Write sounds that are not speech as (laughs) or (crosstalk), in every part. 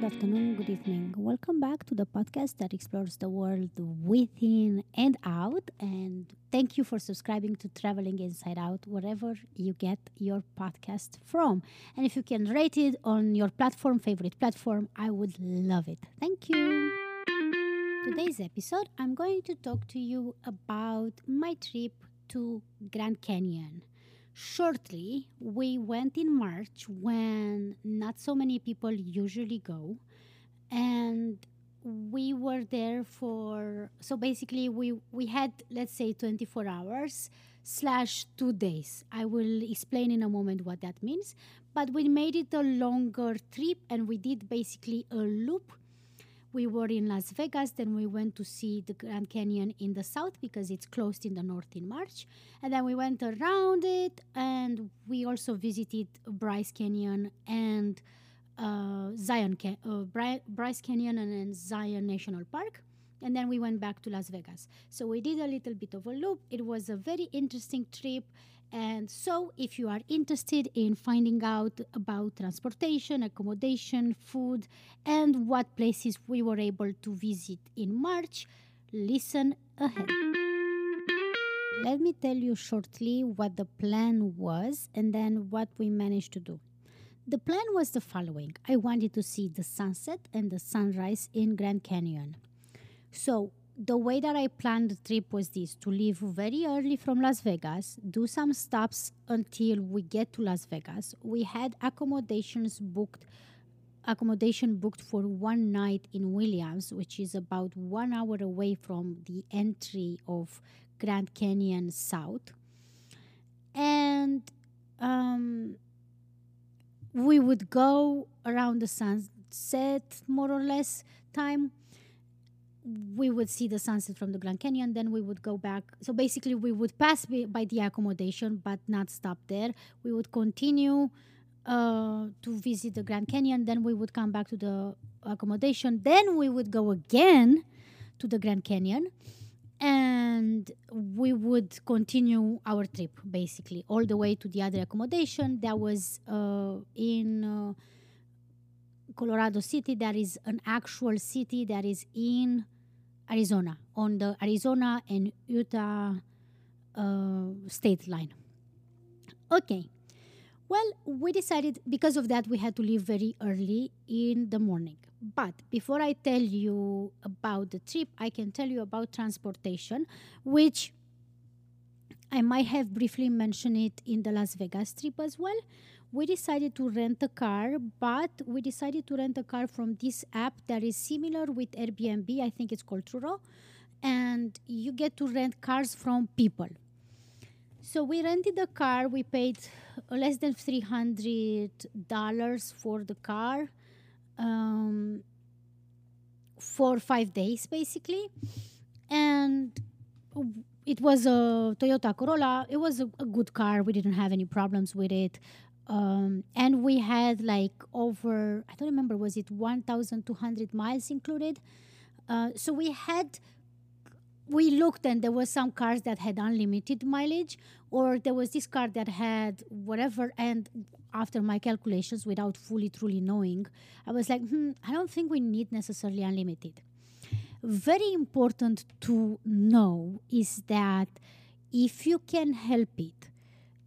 good afternoon, good evening. Welcome back to the podcast that explores the world within and out. And thank you for subscribing to Traveling Inside Out, wherever you get your podcast from. And if you can rate it on your platform, favorite platform, I would love it. Thank you. Today's episode, I'm going to talk to you about my trip to Grand Canyon shortly, we went in March when not so many people usually go. And we were there for so basically we we had let's say 24 hours slash two days i will explain in a moment what that means but we made it a longer trip and we did basically a loop we were in Las Vegas, then we went to see the Grand Canyon in the south because it's closed in the north in March. And then we went around it and we also visited Bryce Canyon and uh, Zion, uh, Bry- Bryce Canyon and then Zion National Park. And then we went back to Las Vegas. So we did a little bit of a loop. It was a very interesting trip. And so, if you are interested in finding out about transportation, accommodation, food, and what places we were able to visit in March, listen ahead. Let me tell you shortly what the plan was and then what we managed to do. The plan was the following I wanted to see the sunset and the sunrise in Grand Canyon. So, the way that I planned the trip was this to leave very early from Las Vegas, do some stops until we get to Las Vegas. We had accommodations booked accommodation booked for one night in Williams, which is about one hour away from the entry of Grand Canyon South. And um, we would go around the sunset, more or less, time we would see the sunset from the Grand Canyon. Then we would go back. So basically, we would pass by the accommodation, but not stop there. We would continue uh, to visit the Grand Canyon. Then we would come back to the accommodation. Then we would go again to the Grand Canyon. And we would continue our trip basically all the way to the other accommodation that was uh, in uh, Colorado City. That is an actual city that is in Arizona, on the Arizona and Utah uh, state line. Okay. Well, we decided because of that we had to leave very early in the morning. But before I tell you about the trip, I can tell you about transportation, which I might have briefly mentioned it in the Las Vegas trip as well. We decided to rent a car, but we decided to rent a car from this app that is similar with Airbnb. I think it's called Turo. And you get to rent cars from people. So we rented a car. We paid less than three hundred dollars for the car um, for five days, basically, and it was a Toyota Corolla. It was a, a good car. We didn't have any problems with it. Um, and we had like over I don't remember was it 1,200 miles included. Uh, so we had we looked and there was some cars that had unlimited mileage or there was this car that had whatever and after my calculations without fully truly knowing i was like hmm, i don't think we need necessarily unlimited very important to know is that if you can help it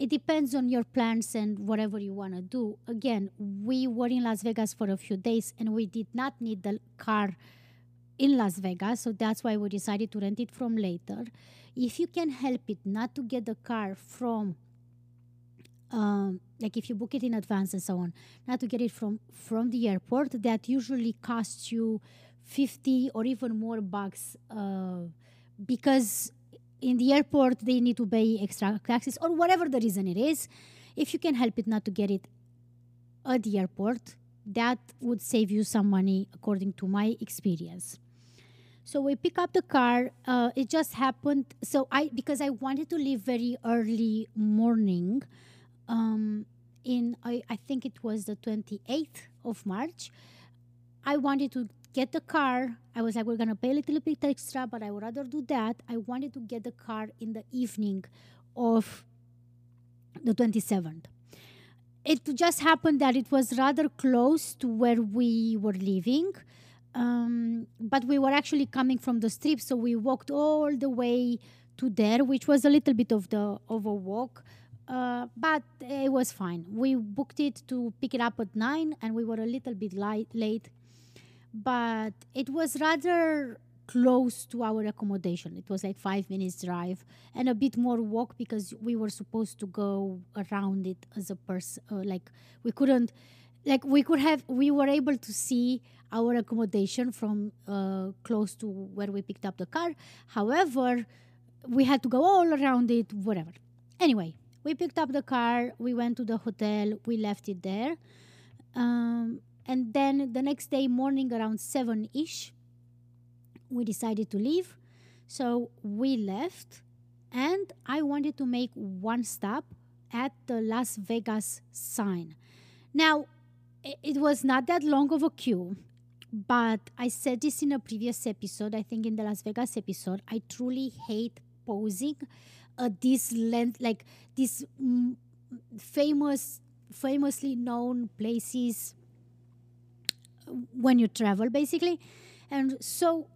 it depends on your plans and whatever you want to do again we were in las vegas for a few days and we did not need the car in Las Vegas, so that's why we decided to rent it from later. If you can help it not to get the car from, um, like if you book it in advance and so on, not to get it from from the airport, that usually costs you fifty or even more bucks, uh, because in the airport they need to pay extra taxes or whatever the reason it is. If you can help it not to get it at the airport, that would save you some money according to my experience so we pick up the car uh, it just happened so i because i wanted to leave very early morning um, in I, I think it was the 28th of march i wanted to get the car i was like we're gonna pay a little bit extra but i would rather do that i wanted to get the car in the evening of the 27th it just happened that it was rather close to where we were living. Um, but we were actually coming from the strip, so we walked all the way to there, which was a little bit of the of a walk. Uh, but it was fine. We booked it to pick it up at nine, and we were a little bit light, late. But it was rather close to our accommodation. It was like five minutes drive and a bit more walk because we were supposed to go around it as a person. Uh, like we couldn't, like we could have, we were able to see our accommodation from uh, close to where we picked up the car. However, we had to go all around it, whatever. Anyway, we picked up the car, we went to the hotel, we left it there. Um, and then the next day morning around 7 ish, we decided to leave. So we left, and I wanted to make one stop at the Las Vegas sign. Now, it was not that long of a queue, but I said this in a previous episode, I think in the Las Vegas episode. I truly hate posing at this length, like these famous, famously known places when you travel, basically. And so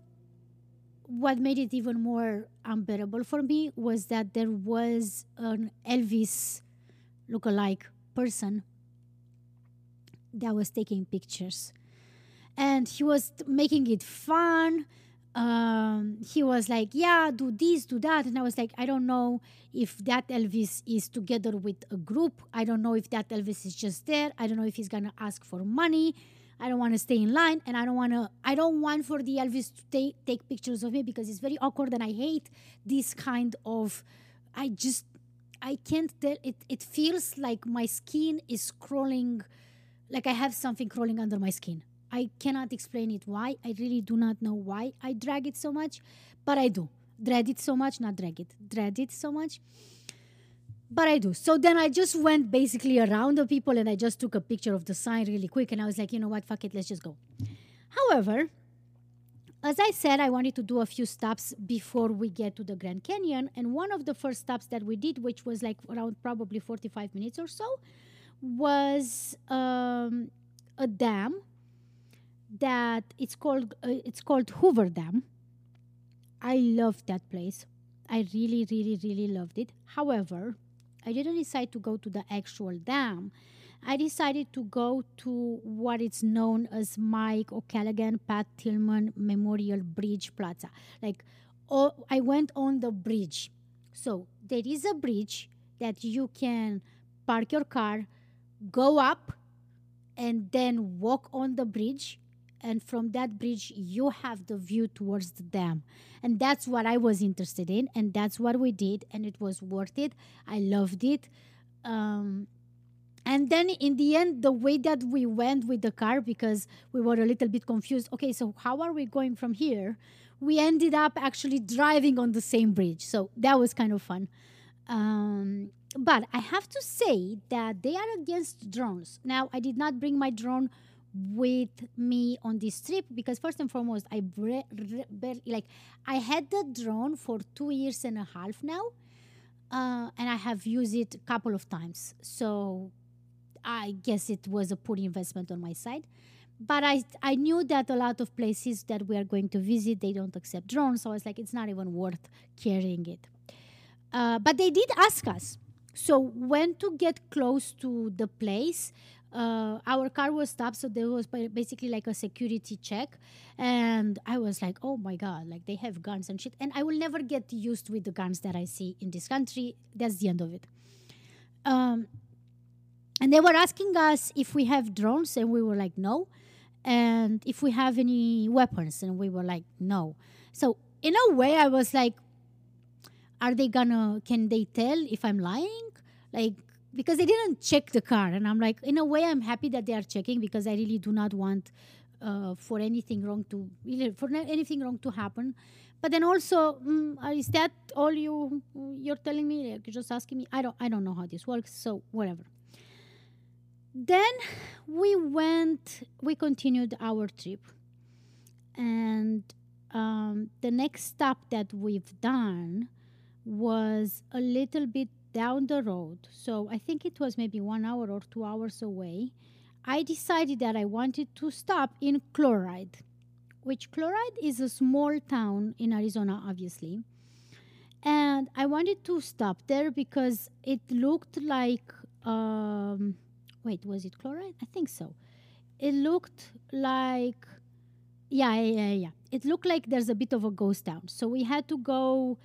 what made it even more unbearable for me was that there was an Elvis look-alike person that was taking pictures. And he was making it fun. Um, he was like, Yeah, do this, do that. And I was like, I don't know if that Elvis is together with a group. I don't know if that Elvis is just there. I don't know if he's going to ask for money. I don't want to stay in line, and I don't want to. I don't want for the Elvis to take take pictures of me because it's very awkward, and I hate this kind of. I just I can't tell. It it feels like my skin is crawling, like I have something crawling under my skin. I cannot explain it why. I really do not know why I drag it so much, but I do dread it so much. Not drag it, dread it so much but I do. So then I just went basically around the people and I just took a picture of the sign really quick. And I was like, you know what, fuck it, let's just go. However, as I said, I wanted to do a few stops before we get to the Grand Canyon. And one of the first stops that we did, which was like around probably 45 minutes or so, was um, a dam that it's called uh, it's called Hoover Dam. I loved that place. I really, really, really loved it. However, I didn't decide to go to the actual dam. I decided to go to what is known as Mike O'Callaghan Pat Tillman Memorial Bridge Plaza. Like, oh, I went on the bridge. So there is a bridge that you can park your car, go up, and then walk on the bridge and from that bridge you have the view towards the dam and that's what i was interested in and that's what we did and it was worth it. I loved it. Um, and then in the end the way that we went with the car because we were a little bit confused. Okay so how are we going from here? We ended up actually driving on the same bridge. So that was kind of fun. Um, but i have to say that they are against drones. Now i did not bring my drone with me on this trip because first and foremost i bre- re- like i had the drone for two years and a half now uh, and i have used it a couple of times. So i guess it was a poor investment on my side. But I, I knew that a lot of places that we are going to visit they don't accept drones so i was like it's not even worth carrying it. Uh, but they did ask us. So when to get close to the place uh, our car was stopped, so there was basically like a security check, and I was like, "Oh my god!" Like they have guns and shit, and I will never get used with the guns that I see in this country. That's the end of it. Um, and they were asking us if we have drones, and we were like, "No," and if we have any weapons, and we were like, "No." So in a way, I was like, "Are they gonna? Can they tell if I'm lying?" Like because they didn't check the car and i'm like in a way i'm happy that they are checking because i really do not want uh, for anything wrong to for anything wrong to happen. But then also mm, is that all you you're telling me? You're just asking me? I don't i don't know how this works so whatever. Then we went we continued our trip. And um, the next stop that we've done was a little bit down the road, so I think it was maybe one hour or two hours away, I decided that I wanted to stop in Chloride, which Chloride is a small town in Arizona, obviously. And I wanted to stop there because it looked like, um, wait, was it Chloride? I think so. It looked like, yeah, yeah, yeah, yeah. It looked like there's a bit of a ghost town. So we had to go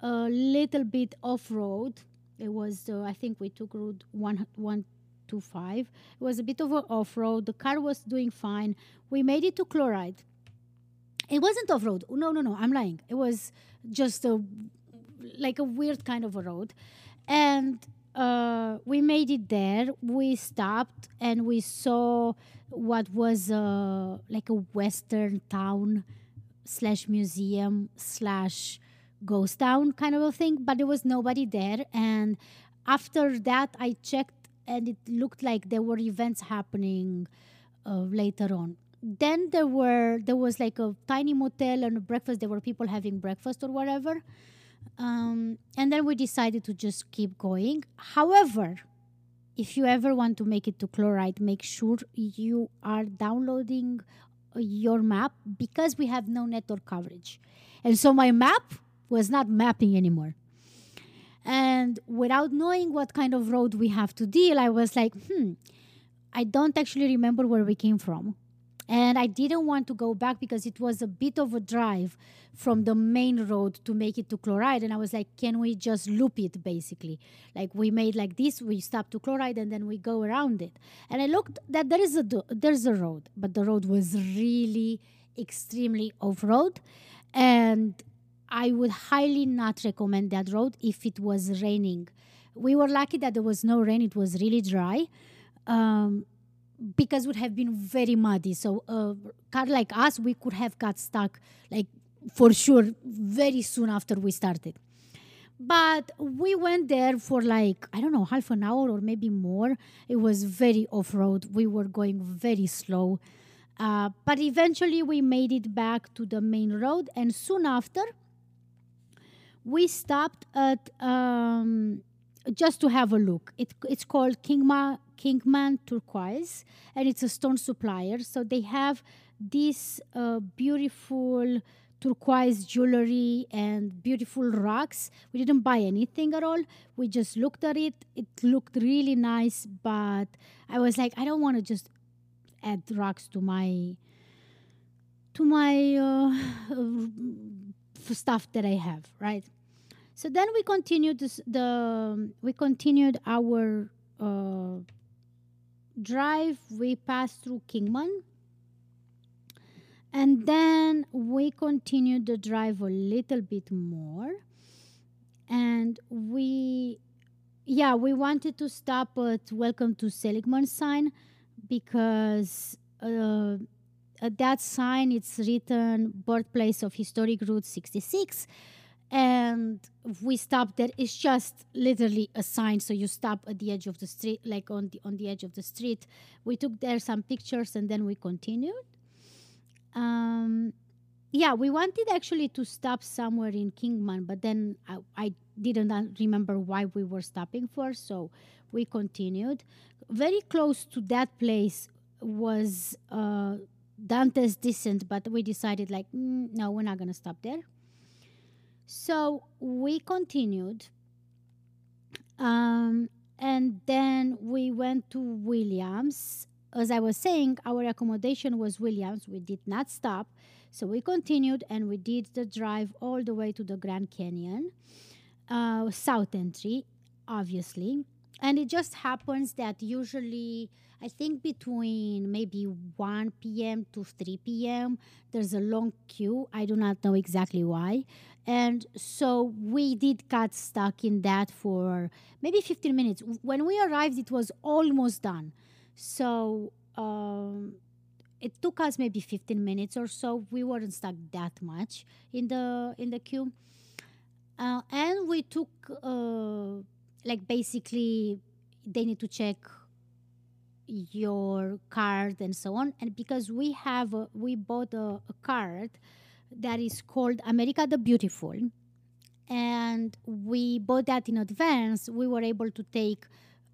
a little bit off road. It was, uh, I think we took route one, one to five. It was a bit of an off road. The car was doing fine. We made it to Chloride. It wasn't off road. No, no, no. I'm lying. It was just a like a weird kind of a road, and uh, we made it there. We stopped and we saw what was uh, like a western town slash museum slash ghost town kind of a thing, but there was nobody there. And after that, I checked and it looked like there were events happening uh, later on. Then there were there was like a tiny motel and breakfast. There were people having breakfast or whatever, um, and then we decided to just keep going. However, if you ever want to make it to chloride, make sure you are downloading your map because we have no network coverage, and so my map was not mapping anymore. And without knowing what kind of road we have to deal, I was like, hmm, I don't actually remember where we came from. And I didn't want to go back because it was a bit of a drive from the main road to make it to chloride. And I was like, can we just loop it basically? Like we made like this, we stop to chloride and then we go around it. And I looked that there is a there's a road, but the road was really extremely off road. And I would highly not recommend that road if it was raining. We were lucky that there was no rain; it was really dry, um, because it would have been very muddy. So a car like us, we could have got stuck, like for sure, very soon after we started. But we went there for like I don't know half an hour or maybe more. It was very off road. We were going very slow. Uh, but eventually we made it back to the main road, and soon after, we stopped at um, just to have a look. It, it's called Kingma, Kingman Turquoise, and it's a stone supplier. So they have this uh, beautiful turquoise jewelry and beautiful rocks. We didn't buy anything at all. We just looked at it. It looked really nice, but I was like, I don't want to just add rocks to my to my uh, (laughs) stuff that I have, right? So then we continued this, the we continued our uh, drive. We passed through Kingman, and then we continued the drive a little bit more, and we, yeah, we wanted to stop at Welcome to Seligman sign because. Uh, at that sign, it's written birthplace of historic Route 66 and we stopped there. It's just literally a sign. So you stop at the edge of the street like on the on the edge of the street. We took there some pictures and then we continued. Um, yeah we wanted actually to stop somewhere in kingman but then I, I didn't remember why we were stopping for so we continued. Very close to that place was uh, dante's descent but we decided like mm, no we're not going to stop there so we continued. Um, and then we went to Williams. As I was saying, our accommodation was Williams. We did not stop. So we continued and we did the drive all the way to the Grand Canyon, uh, South Entry, obviously. And it just happens that usually I think between maybe 1 p.m. to 3 p.m., there's a long queue. I do not know exactly why. And so we did get stuck in that for maybe 15 minutes. When we arrived, it was almost done. So um, it took us maybe 15 minutes or so. We weren't stuck that much in the in the queue. Uh, and we took uh, like basically they need to check your card and so on and because we have a, we bought a, a card that is called america the beautiful and we bought that in advance, we were able to take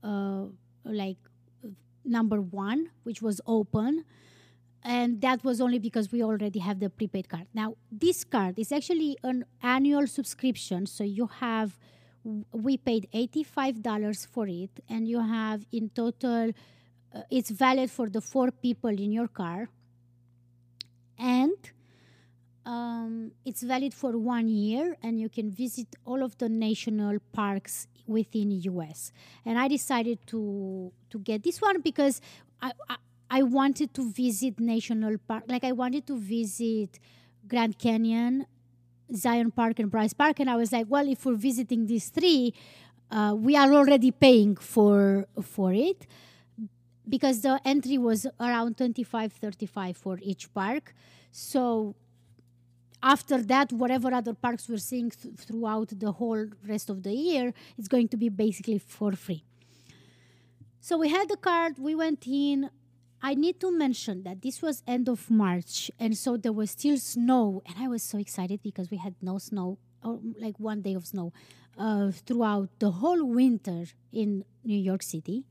uh, like number one, which was open. And that was only because we already have the prepaid card. Now, this card is actually an annual subscription. So you have, we paid $85 for it, and you have in total, uh, it's valid for the four people in your car. And um, it's valid for one year, and you can visit all of the national parks within US. And I decided to to get this one because I, I I wanted to visit national park, like I wanted to visit Grand Canyon, Zion Park, and Bryce Park, and I was like, well, if we're visiting these three, uh, we are already paying for for it because the entry was around 25 35 for each park so after that, whatever other parks we're seeing th- throughout the whole rest of the year, it's going to be basically for free. So we had the card, we went in. I need to mention that this was end of March, and so there was still snow, and I was so excited because we had no snow, or like one day of snow, uh, throughout the whole winter in New York City.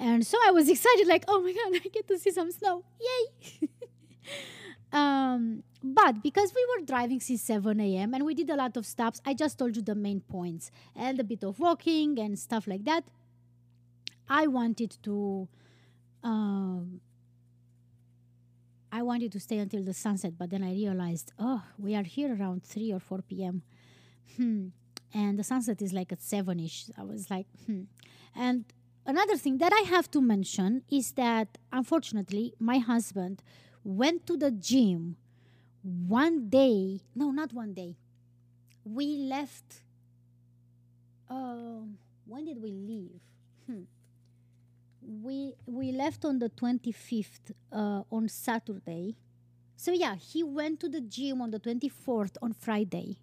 And so I was excited, like, oh my god, (laughs) I get to see some snow! Yay! (laughs) um, but because we were driving since 7 a.m. and we did a lot of stops, I just told you the main points and a bit of walking and stuff like that. I wanted to. Um, I wanted to stay until the sunset, but then I realized, oh, we are here around 3 or 4 p.m. Hmm. And the sunset is like at 7 ish. I was like, hmm. And another thing that I have to mention is that unfortunately, my husband went to the gym one day no not one day. We left uh, when did we leave? Hmm. we we left on the 25th uh, on saturday. So yeah he went to the gym on the 24th on friday.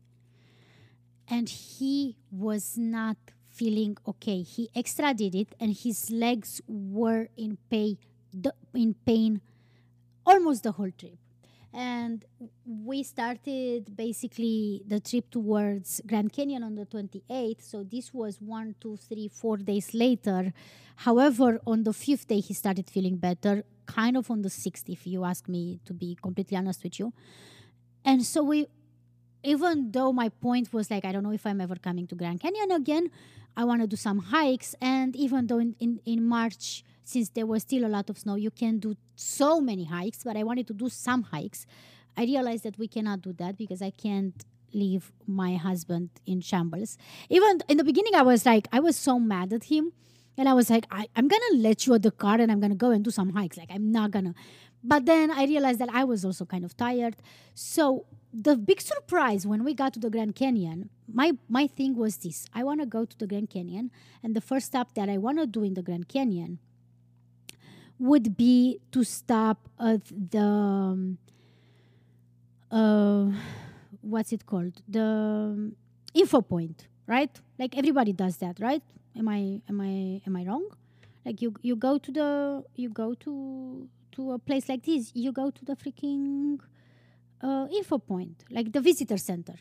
And he was not feeling okay he extra did it and his legs were in pain in pain almost the whole trip and we started basically the trip towards Grand Canyon on the 28th. So this was one, two, three, four days later. However, on the fifth day, he started feeling better, kind of on the sixth, if you ask me to be completely honest with you. And so we, even though my point was like, I don't know if I'm ever coming to Grand Canyon again, I want to do some hikes. And even though in, in, in March, since there was still a lot of snow, you can do so many hikes, but I wanted to do some hikes. I realized that we cannot do that because I can't leave my husband in shambles. Even in the beginning, I was like, I was so mad at him. And I was like, I am going to let you at the car and I'm going to go and do some hikes. Like, I'm not going to. But then I realized that I was also kind of tired. So the big surprise when we got to the Grand Canyon, my, my thing was this. I want to go to the Grand Canyon. And the first stop that I want to do in the Grand Canyon would be to stop at the um, uh, what's it called? The um, info point right? Like everybody does that right? Am i am i am i wrong? Like you you go to the you go to to a place like this you go to the freaking uh, info point like the visitor center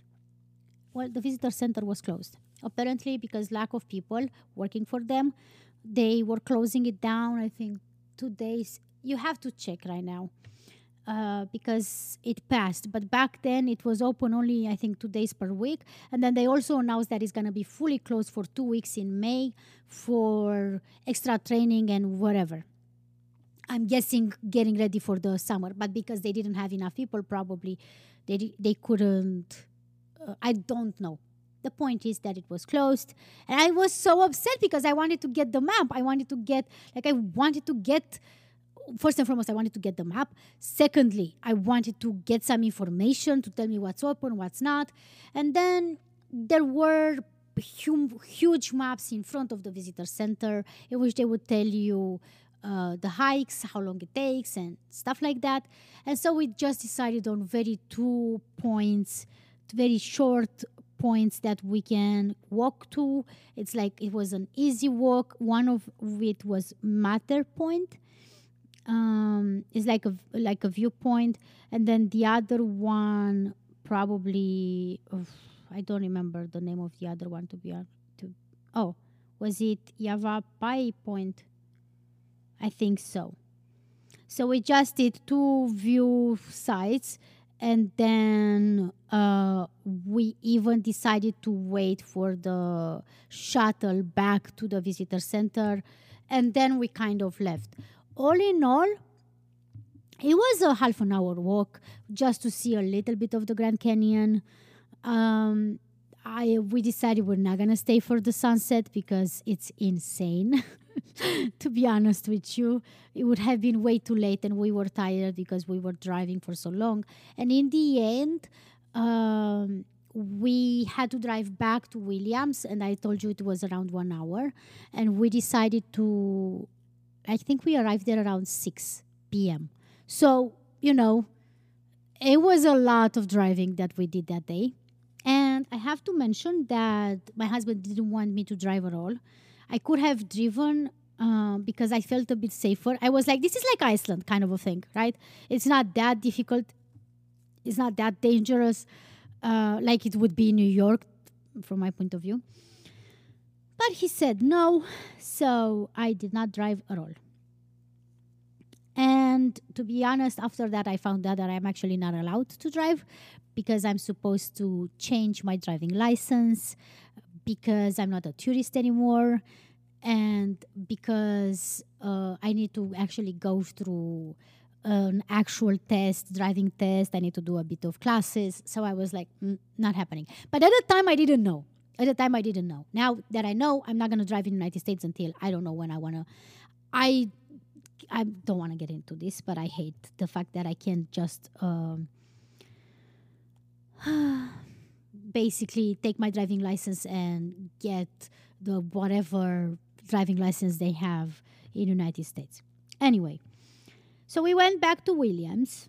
well the visitor center was closed apparently because lack of people working for them they were closing it down i think two days. You have to check right now uh, because it passed. But back then it was open only, I think, two days per week. And then they also announced that it's going to be fully closed for two weeks in May for extra training and whatever. I'm guessing getting ready for the summer, but because they didn't have enough people, probably they they couldn't. Uh, I don't know. The point is that it was closed. And I was so upset because I wanted to get the map. I wanted to get, like, I wanted to get, first and foremost, I wanted to get the map. Secondly, I wanted to get some information to tell me what's open, what's not. And then there were huge maps in front of the visitor center in which they would tell you uh, the hikes, how long it takes, and stuff like that. And so we just decided on very two points, very short points that we can walk to. It's like it was an easy walk. One of it was Mather Point. Um, it's like a like a viewpoint, and then the other one probably I don't remember the name of the other one to be honest. To oh, was it Yavapai Point? I think so. So we just did two view sites, and then uh, we even decided to wait for the shuttle back to the visitor center, and then we kind of left. All in all, it was a half an hour walk just to see a little bit of the Grand Canyon. Um, I we decided we're not gonna stay for the sunset because it's insane. (laughs) to be honest with you, it would have been way too late, and we were tired because we were driving for so long. And in the end, um, we had to drive back to Williams, and I told you it was around one hour. And we decided to, I think we arrived there around 6 p.m. So, you know, it was a lot of driving that we did that day. I have to mention that my husband didn't want me to drive at all. I could have driven uh, because I felt a bit safer. I was like, this is like Iceland kind of a thing, right? It's not that difficult, it's not that dangerous uh, like it would be in New York, from my point of view. But he said no, so I did not drive at all. And to be honest, after that, I found out that I'm actually not allowed to drive because I'm supposed to change my driving license, because I'm not a tourist anymore, and because uh, I need to actually go through an actual test, driving test. I need to do a bit of classes. So I was like, mm, not happening. But at the time, I didn't know. At the time, I didn't know. Now that I know, I'm not going to drive in the United States until I don't know when I want to. I I don't want to get into this, but I hate the fact that I can't just um, (sighs) basically take my driving license and get the whatever driving license they have in the United States. Anyway, so we went back to Williams,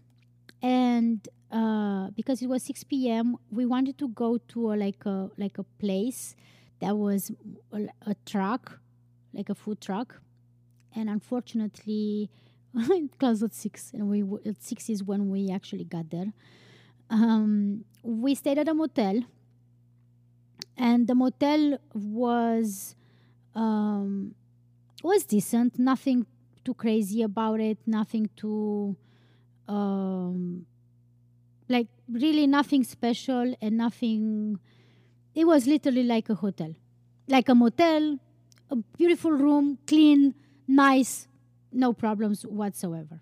and uh, because it was 6 p.m., we wanted to go to a, like a like a place that was a, a truck, like a food truck, and unfortunately, (laughs) it closed at six, and we at six is when we actually got there. Um, we stayed at a motel, and the motel was um, was decent. Nothing too crazy about it. Nothing too um, like really nothing special and nothing. It was literally like a hotel, like a motel, a beautiful room, clean, nice, no problems whatsoever.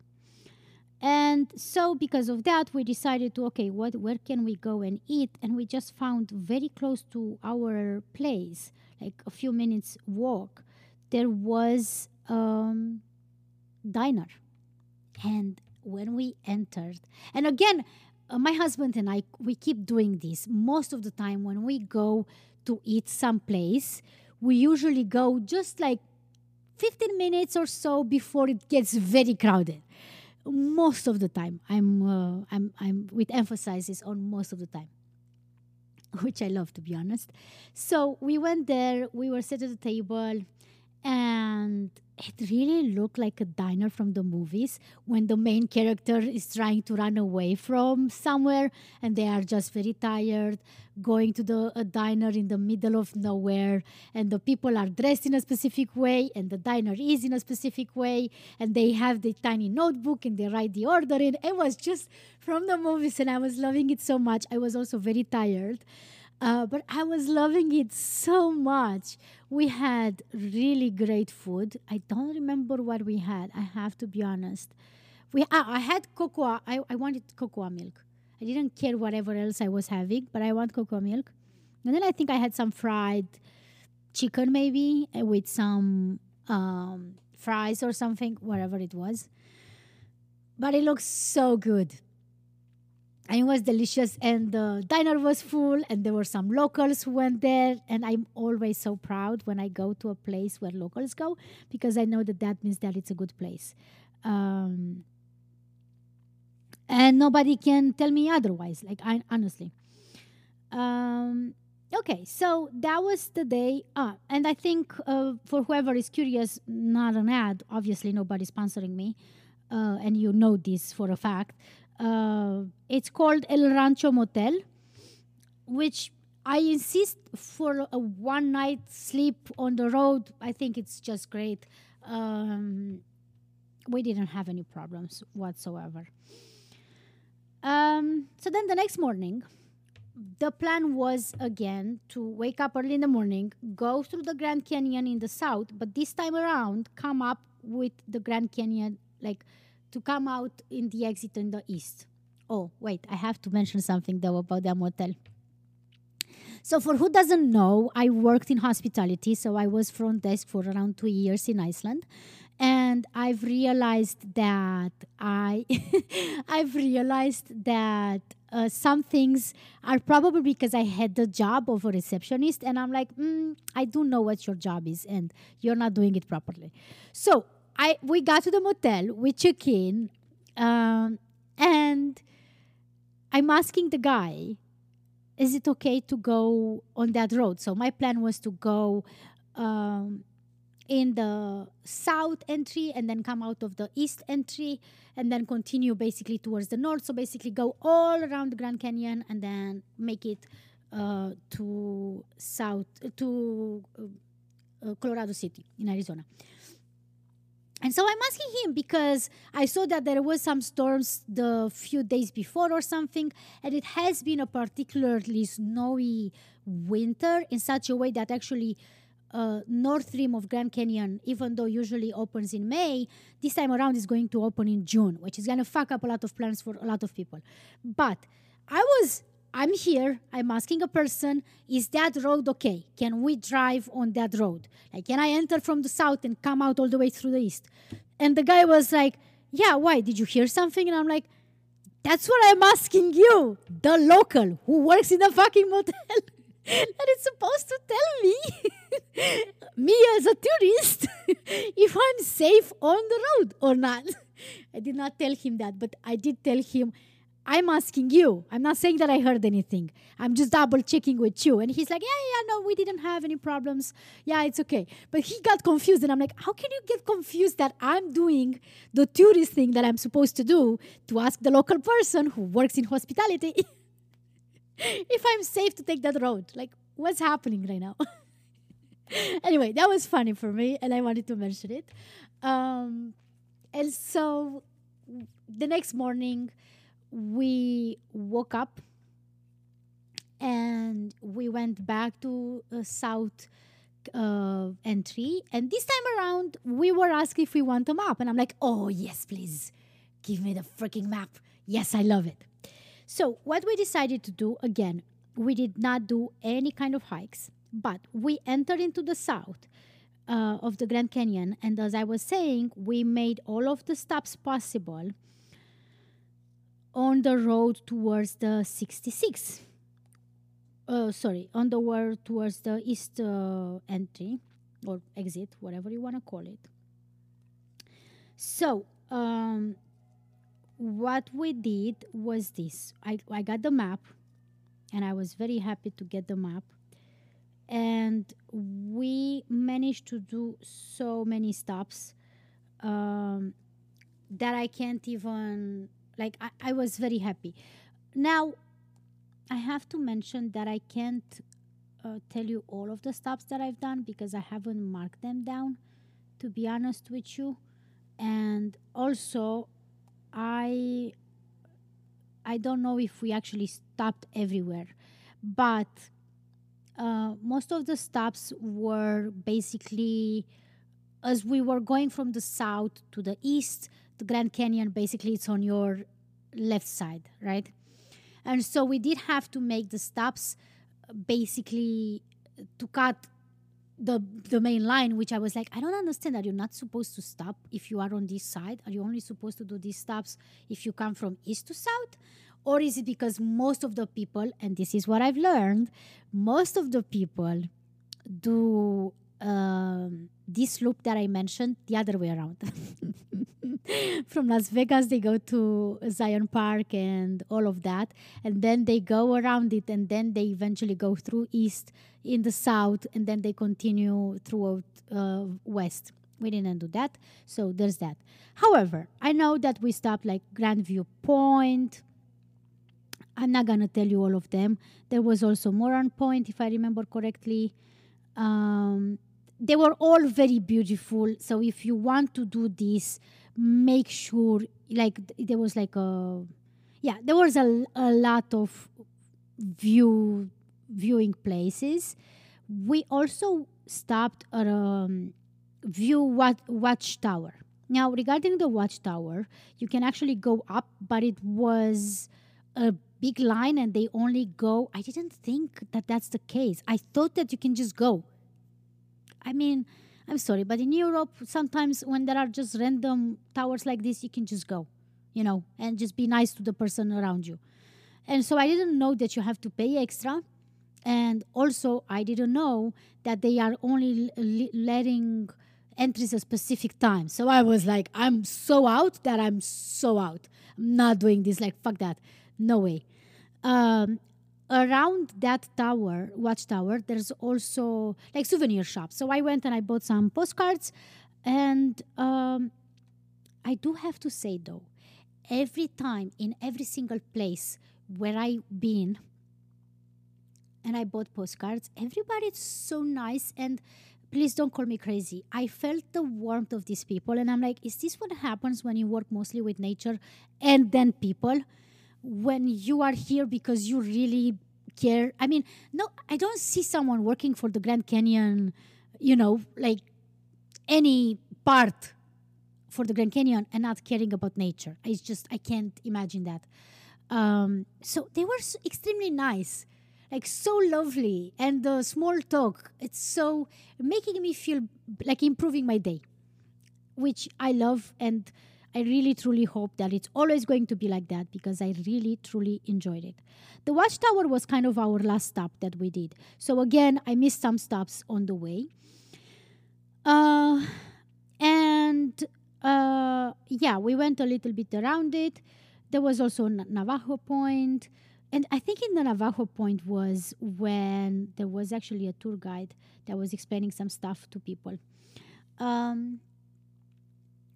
And so, because of that, we decided to okay, what where can we go and eat? And we just found very close to our place, like a few minutes walk, there was um, diner, and when we entered, and again, uh, my husband and I we keep doing this most of the time when we go to eat someplace. We usually go just like 15 minutes or so before it gets very crowded most of the time. I'm uh, I'm I'm with emphasis on most of the time, (laughs) which I love to be honest. So we went there. We were set at the table, and it really looked like a diner from the movies when the main character is trying to run away from somewhere and they are just very tired going to the a diner in the middle of nowhere and the people are dressed in a specific way and the diner is in a specific way and they have the tiny notebook and they write the order in. It was just from the movies and i was loving it so much. I was also very tired uh, but I was loving it so much. We had really great food. I don't remember what we had. I have to be honest. We uh, I had cocoa. I, I wanted cocoa milk. I didn't care whatever else I was having, but I want cocoa milk. And then I think I had some fried chicken maybe uh, with some um, fries or something, whatever it was. But it looks so good and it was delicious. And the diner was full and there were some locals who went there. And i'm always so proud when i go to a place where locals go because i know that that means that it's a good place. Um, and nobody can tell me otherwise like i honestly. Um, okay so that was the day uh, and i think uh, for whoever is curious not an ad obviously nobody's sponsoring me uh, and you know this for a fact uh, it's called El Rancho Motel, which I insist for a one night sleep on the road. I think it's just great. Um, we didn't have any problems whatsoever. Um, so then the next morning, the plan was again to wake up early in the morning, go through the Grand Canyon in the south, but this time around, come up with the Grand Canyon, like to come out in the exit in the east. Oh, wait, I have to mention something though about the motel. So, for who doesn't know, I worked in hospitality, so I was front desk for around two years in Iceland and i've realized that i (laughs) i've realized that uh, some things are probably because i had the job of a receptionist and i'm like mm, i do know what your job is and you're not doing it properly so i we got to the motel we check in um, and i'm asking the guy is it okay to go on that road so my plan was to go um, in the south entry and then come out of the east entry and then continue basically towards the north. So basically go all around the Grand Canyon and then make it uh, to south to uh, uh, Colorado City in Arizona. And so I'm asking him because I saw that there was some storms the few days before or something, and it has been a particularly snowy winter in such a way that actually uh, north rim of Grand Canyon, even though usually opens in May, this time around is going to open in June, which is going to fuck up a lot of plans for a lot of people. But I was, I'm here, I'm asking a person, is that road okay? Can we drive on that road? Like, can I enter from the south and come out all the way through the east? And the guy was like, yeah, why? Did you hear something? And I'm like, that's what I'm asking you, the local who works in the fucking motel. (laughs) that is supposed to tell me, (laughs) me as a tourist, (laughs) if I'm safe on the road or not. I did not tell him that, but I did tell him, I'm asking you. I'm not saying that I heard anything. I'm just double checking with you. And he's like, Yeah, yeah, no, we didn't have any problems. Yeah, it's okay. But he got confused. And I'm like, How can you get confused that I'm doing the tourist thing that I'm supposed to do to ask the local person who works in hospitality? (laughs) if I'm safe to take that road. Like, what's happening right now? (laughs) anyway, that was funny for me, and I wanted to mention it. Um, and so the next morning, we woke up and we went back to uh, South uh, entry. And this time around, we were asked if we want a map. And I'm like, oh, yes, please. Give me the freaking map. Yes, I love it. So, what we decided to do again, we did not do any kind of hikes, but we entered into the south uh, of the Grand Canyon. And as I was saying, we made all of the stops possible on the road towards the 66. Uh, sorry, on the road towards the east uh, entry or exit, whatever you want to call it. So, um, what we did was this I, I got the map and I was very happy to get the map. And we managed to do so many stops um, that I can't even, like, I, I was very happy. Now, I have to mention that I can't uh, tell you all of the stops that I've done because I haven't marked them down, to be honest with you. And also, I I don't know if we actually stopped everywhere, but uh, most of the stops were basically as we were going from the south to the east. The Grand Canyon basically it's on your left side, right? And so we did have to make the stops basically to cut the the main line, which I was like, I don't understand. Are you not supposed to stop if you are on this side? Are you only supposed to do these stops if you come from east to south? Or is it because most of the people, and this is what I've learned, most of the people do um, this loop that I mentioned the other way around. (laughs) From Las Vegas, they go to Zion Park and all of that, and then they go around it, and then they eventually go through east in the south, and then they continue throughout uh, west. We didn't do that, so there's that. However, I know that we stopped like Grandview Point, I'm not gonna tell you all of them. There was also Moran Point, if I remember correctly. Um, they were all very beautiful. So if you want to do this, make sure like there was like a yeah there was a, a lot of view viewing places. We also stopped at um, view wat- watchtower. Now, regarding the watchtower, you can actually go up, but it was a big line and they only go. I didn't think that that's the case. I thought that you can just go. I mean, I'm sorry, but in Europe, sometimes when there are just random towers like this, you can just go, you know, and just be nice to the person around you. And so I didn't know that you have to pay extra. And also, I didn't know that they are only l- letting entries a specific time. So I was like, I'm so out that I'm so out. I'm not doing this. Like, fuck that. No way. Um, around that tower, watchtower, there's also like souvenir shops. So I went and I bought some postcards. And um, I do have to say, though, every time in every single place where I've been, and I bought postcards. Everybody's so nice and please don't call me crazy. I felt the warmth of these people and I'm like, is this what happens when you work mostly with nature and then people? When you are here because you really care. I mean, no, I don't see someone working for the Grand Canyon, you know, like any part for the Grand Canyon and not caring about nature. It's just, I can't imagine that. Um, so they were so extremely nice like so lovely and the small talk it's so making me feel like improving my day which i love and i really truly hope that it's always going to be like that because i really truly enjoyed it. The watchtower was kind of our last stop that we did. So again i missed some stops on the way. Uh, and uh, yeah we went a little bit around it. There was also navajo point. And I think in the Navajo point was when there was actually a tour guide that was explaining some stuff to people. Um,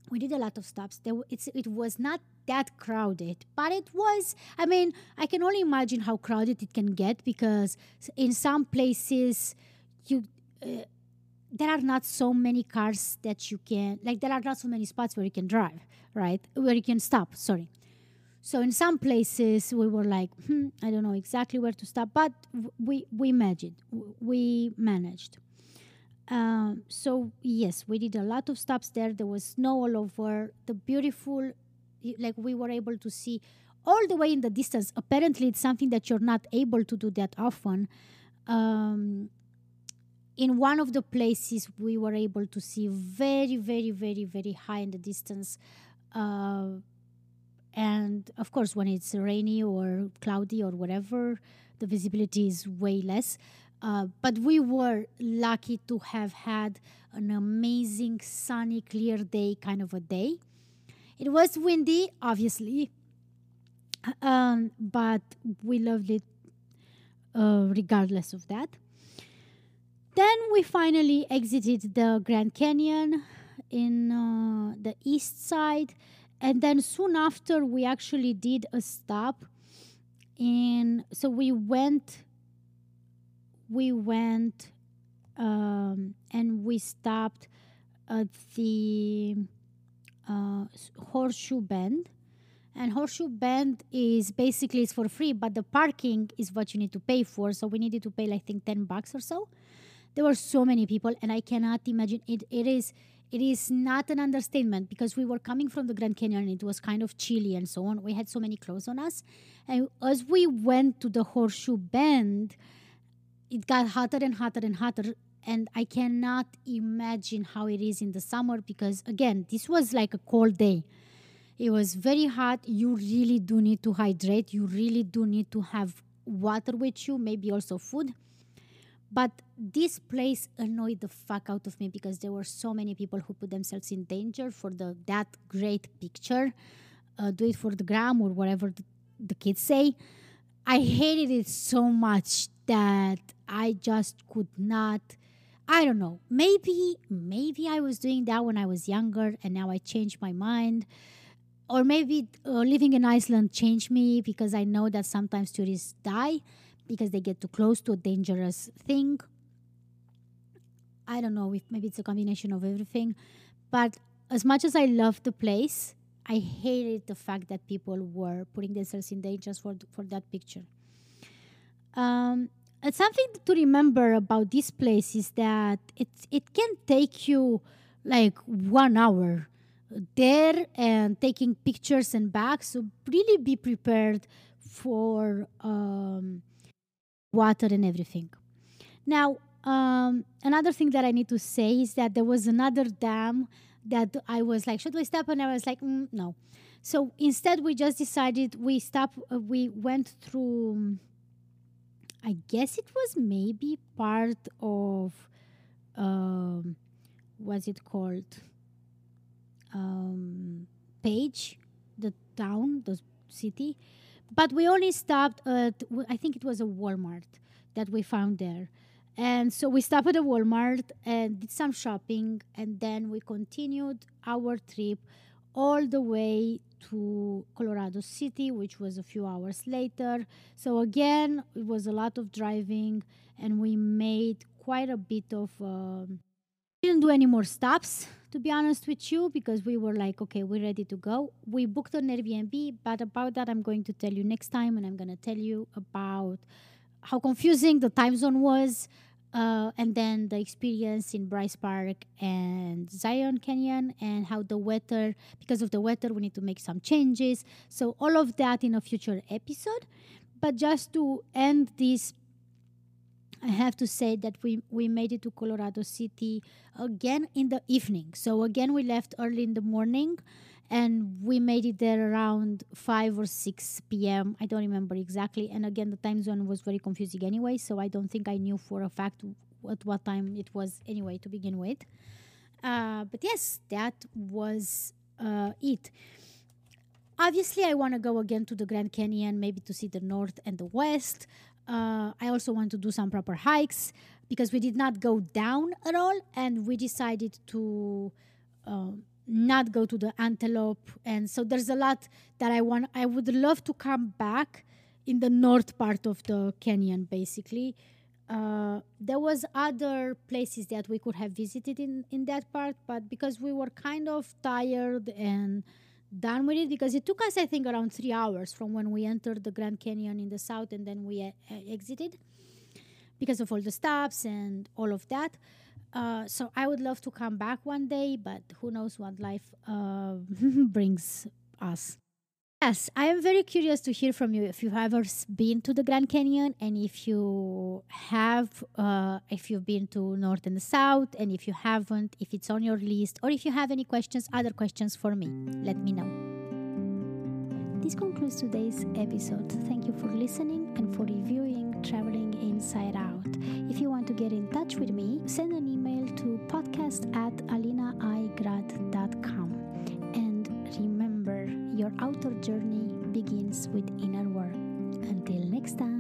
we did a lot of stops. There, it was not that crowded, but it was. I mean, I can only imagine how crowded it can get because in some places, you uh, there are not so many cars that you can like. There are not so many spots where you can drive, right? Where you can stop. Sorry. So in some places we were like, hmm, I don't know exactly where to stop, but we we managed. We managed. Um, so yes, we did a lot of stops there. There was snow all over. The beautiful, like we were able to see all the way in the distance. Apparently, it's something that you're not able to do that often. Um, in one of the places, we were able to see very, very, very, very high in the distance. Uh, and of course when it's rainy or cloudy or whatever the visibility is way less uh, but we were lucky to have had an amazing sunny clear day kind of a day. It was windy obviously um, but we loved it uh, regardless of that. Then we finally exited the grand canyon in uh, the east side and then soon after we actually did a stop in so we went we went um, and we stopped at the uh, horseshoe bend. And horseshoe bend is basically it's for free but the parking is what you need to pay for. So we needed to pay like, i think 10 bucks or so. There were so many people and i cannot imagine it it is it is not an understatement because we were coming from the grand canyon and it was kind of chilly and so on. We had so many clothes on us. And as we went to the horseshoe bend it got hotter and hotter and hotter and i cannot imagine how it is in the summer because again this was like a cold day. It was very hot. You really do need to hydrate. You really do need to have water with you maybe also food. But this place annoyed the fuck out of me because there were so many people who put themselves in danger for the that great picture uh, do it for the gram or whatever the, the kids say. I hated it so much that i just could not i don't know maybe maybe i was doing that when i was younger and now i changed my mind or maybe uh, living in Iceland changed me because I know that sometimes tourists die because they get too close to a dangerous thing. I don't know if maybe it's a combination of everything, but as much as I love the place, I hated the fact that people were putting themselves in danger for for that picture. Um, and something to remember about this place is that it it can take you like one hour there and taking pictures and back. So really be prepared for um, water and everything. Now, um, another thing that I need to say is that there was another dam that I was like, should we stop? And I was like, mm, no. So instead, we just decided we stop. Uh, we went through. I guess it was maybe part of. Um, what's it called? Um, Page, the town, the city, but we only stopped at. I think it was a Walmart that we found there. And so we stopped at a Walmart and did some shopping, and then we continued our trip all the way to Colorado City, which was a few hours later. So again, it was a lot of driving, and we made quite a bit of. Um, didn't do any more stops, to be honest with you, because we were like, okay, we're ready to go. We booked an Airbnb, but about that, I'm going to tell you next time, and I'm going to tell you about how confusing the time zone was uh, and then the experience in Bryce Park and Zion Canyon, and how the weather, because of the weather, we need to make some changes. So, all of that in a future episode. But just to end this, I have to say that we, we made it to Colorado City again in the evening. So, again, we left early in the morning and we made it there around 5 or 6 p.m. I don't remember exactly. And again, the time zone was very confusing anyway, so I don't think I knew for a fact at what time it was anyway to begin with. Uh, but yes, that was uh, it. Obviously, I want to go again to the Grand Canyon, maybe to see the north and the west. Uh, I also want to do some proper hikes because we did not go down at all, and we decided to um, not go to the antelope. And so there's a lot that i want i would love to come back in the north part of the canyon basically. Uh, there was other places that we could have visited in, in that part but because we were kind of tired and done with it because it took us i think around three hours from when we entered the grand canyon in the south and then we uh, exited because of all the stops and all of that uh, so I would love to come back one day, but who knows what life uh, (laughs) brings us. Yes, I am very curious to hear from you if you've ever been to the Grand Canyon and if you have, uh, if you've been to North and South, and if you haven't, if it's on your list, or if you have any questions, other questions for me, let me know. This concludes today's episode. Thank you for listening and for reviewing Traveling Inside Out. If you want to get in touch with me, send an email to podcast at alinaigrad.com. And remember, your outer journey begins with inner work. Until next time.